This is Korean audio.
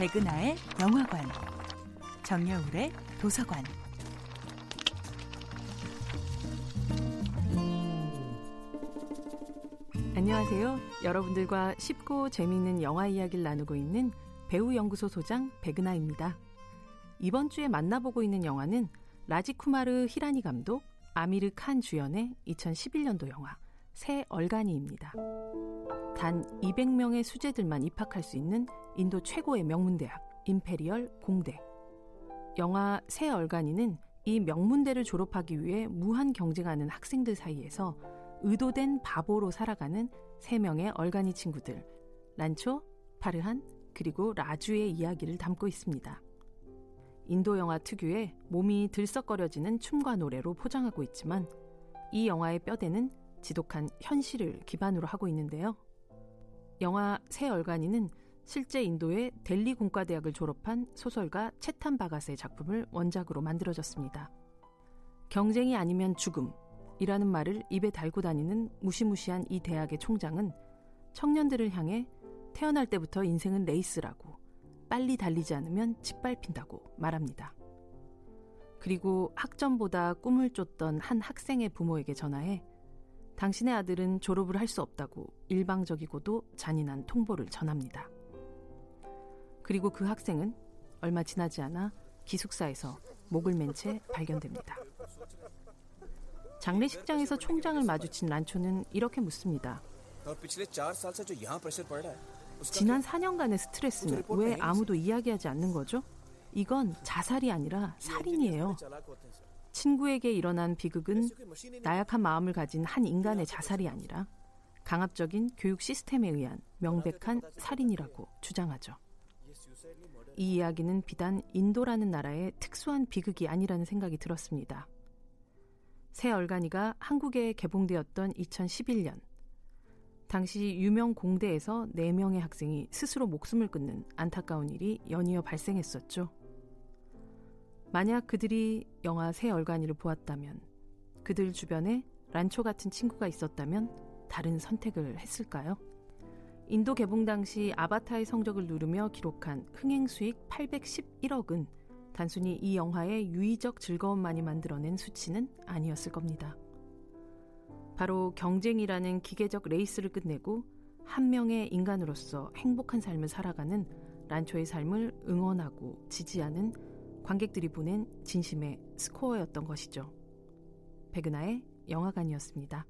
백은하의 영화관, 정여울의 도서관. 안녕하세요. 여러분들과 쉽고 재미있는 영화 이야기를 나누고 있는 배우연구소 소장 백은하입니다. 이번 주에 만나보고 있는 영화는 라지쿠마르 히라니 감독, 아미르 칸 주연의 2011년도 영화 새 얼간이입니다. 단 200명의 수재들만 입학할 수 있는 인도 최고의 명문대학 임페리얼 공대. 영화 세 얼간이는 이 명문대를 졸업하기 위해 무한 경쟁하는 학생들 사이에서 의도된 바보로 살아가는 세 명의 얼간이 친구들 란초, 파르한, 그리고 라주의 이야기를 담고 있습니다. 인도 영화 특유의 몸이 들썩거려지는 춤과 노래로 포장하고 있지만 이 영화의 뼈대는 지독한 현실을 기반으로 하고 있는데요. 영화 세 얼간이는 실제 인도의 델리 공과대학을 졸업한 소설가 체탄 바갓의 작품을 원작으로 만들어졌습니다. 경쟁이 아니면 죽음이라는 말을 입에 달고 다니는 무시무시한 이 대학의 총장은 청년들을 향해 태어날 때부터 인생은 레이스라고 빨리 달리지 않으면 짓밟힌다고 말합니다. 그리고 학점보다 꿈을 쫓던 한 학생의 부모에게 전화해 당신의 아들은 졸업을 할 수 없다고 일방적이고도 잔인한 통보를 전합니다. 그리고 그 학생은 얼마 지나지 않아 기숙사에서 목을 맨 채 발견됩니다. 장례식장에서 총장을 마주친 란초는 이렇게 묻습니다. 지난 4년간의 스트레스는 왜 아무도 이야기하지 않는 거죠? 이건 자살이 아니라 살인이에요. 친구에게 일어난 비극은 나약한 마음을 가진 한 인간의 자살이 아니라 강압적인 교육 시스템에 의한 명백한 살인이라고 주장하죠. 이 이야기는 비단 인도라는 나라의 특수한 비극이 아니라는 생각이 들었습니다. 새 얼간이가 한국에 개봉되었던 2011년 당시 유명 공대에서 4명의 학생이 스스로 목숨을 끊는 안타까운 일이 연이어 발생했었죠. 만약 그들이 영화 새 얼간이를 보았다면, 그들 주변에 란초 같은 친구가 있었다면 다른 선택을 했을까요? 인도 개봉 당시 아바타의 성적을 누르며 기록한 흥행 수익 811억은 단순히 이 영화의 유의적 즐거움만이 만들어낸 수치는 아니었을 겁니다. 바로 경쟁이라는 기계적 레이스를 끝내고 한 명의 인간으로서 행복한 삶을 살아가는 란초의 삶을 응원하고 지지하는 관객들이 보낸 진심의 스코어였던 것이죠. 백은하의 영화관이었습니다.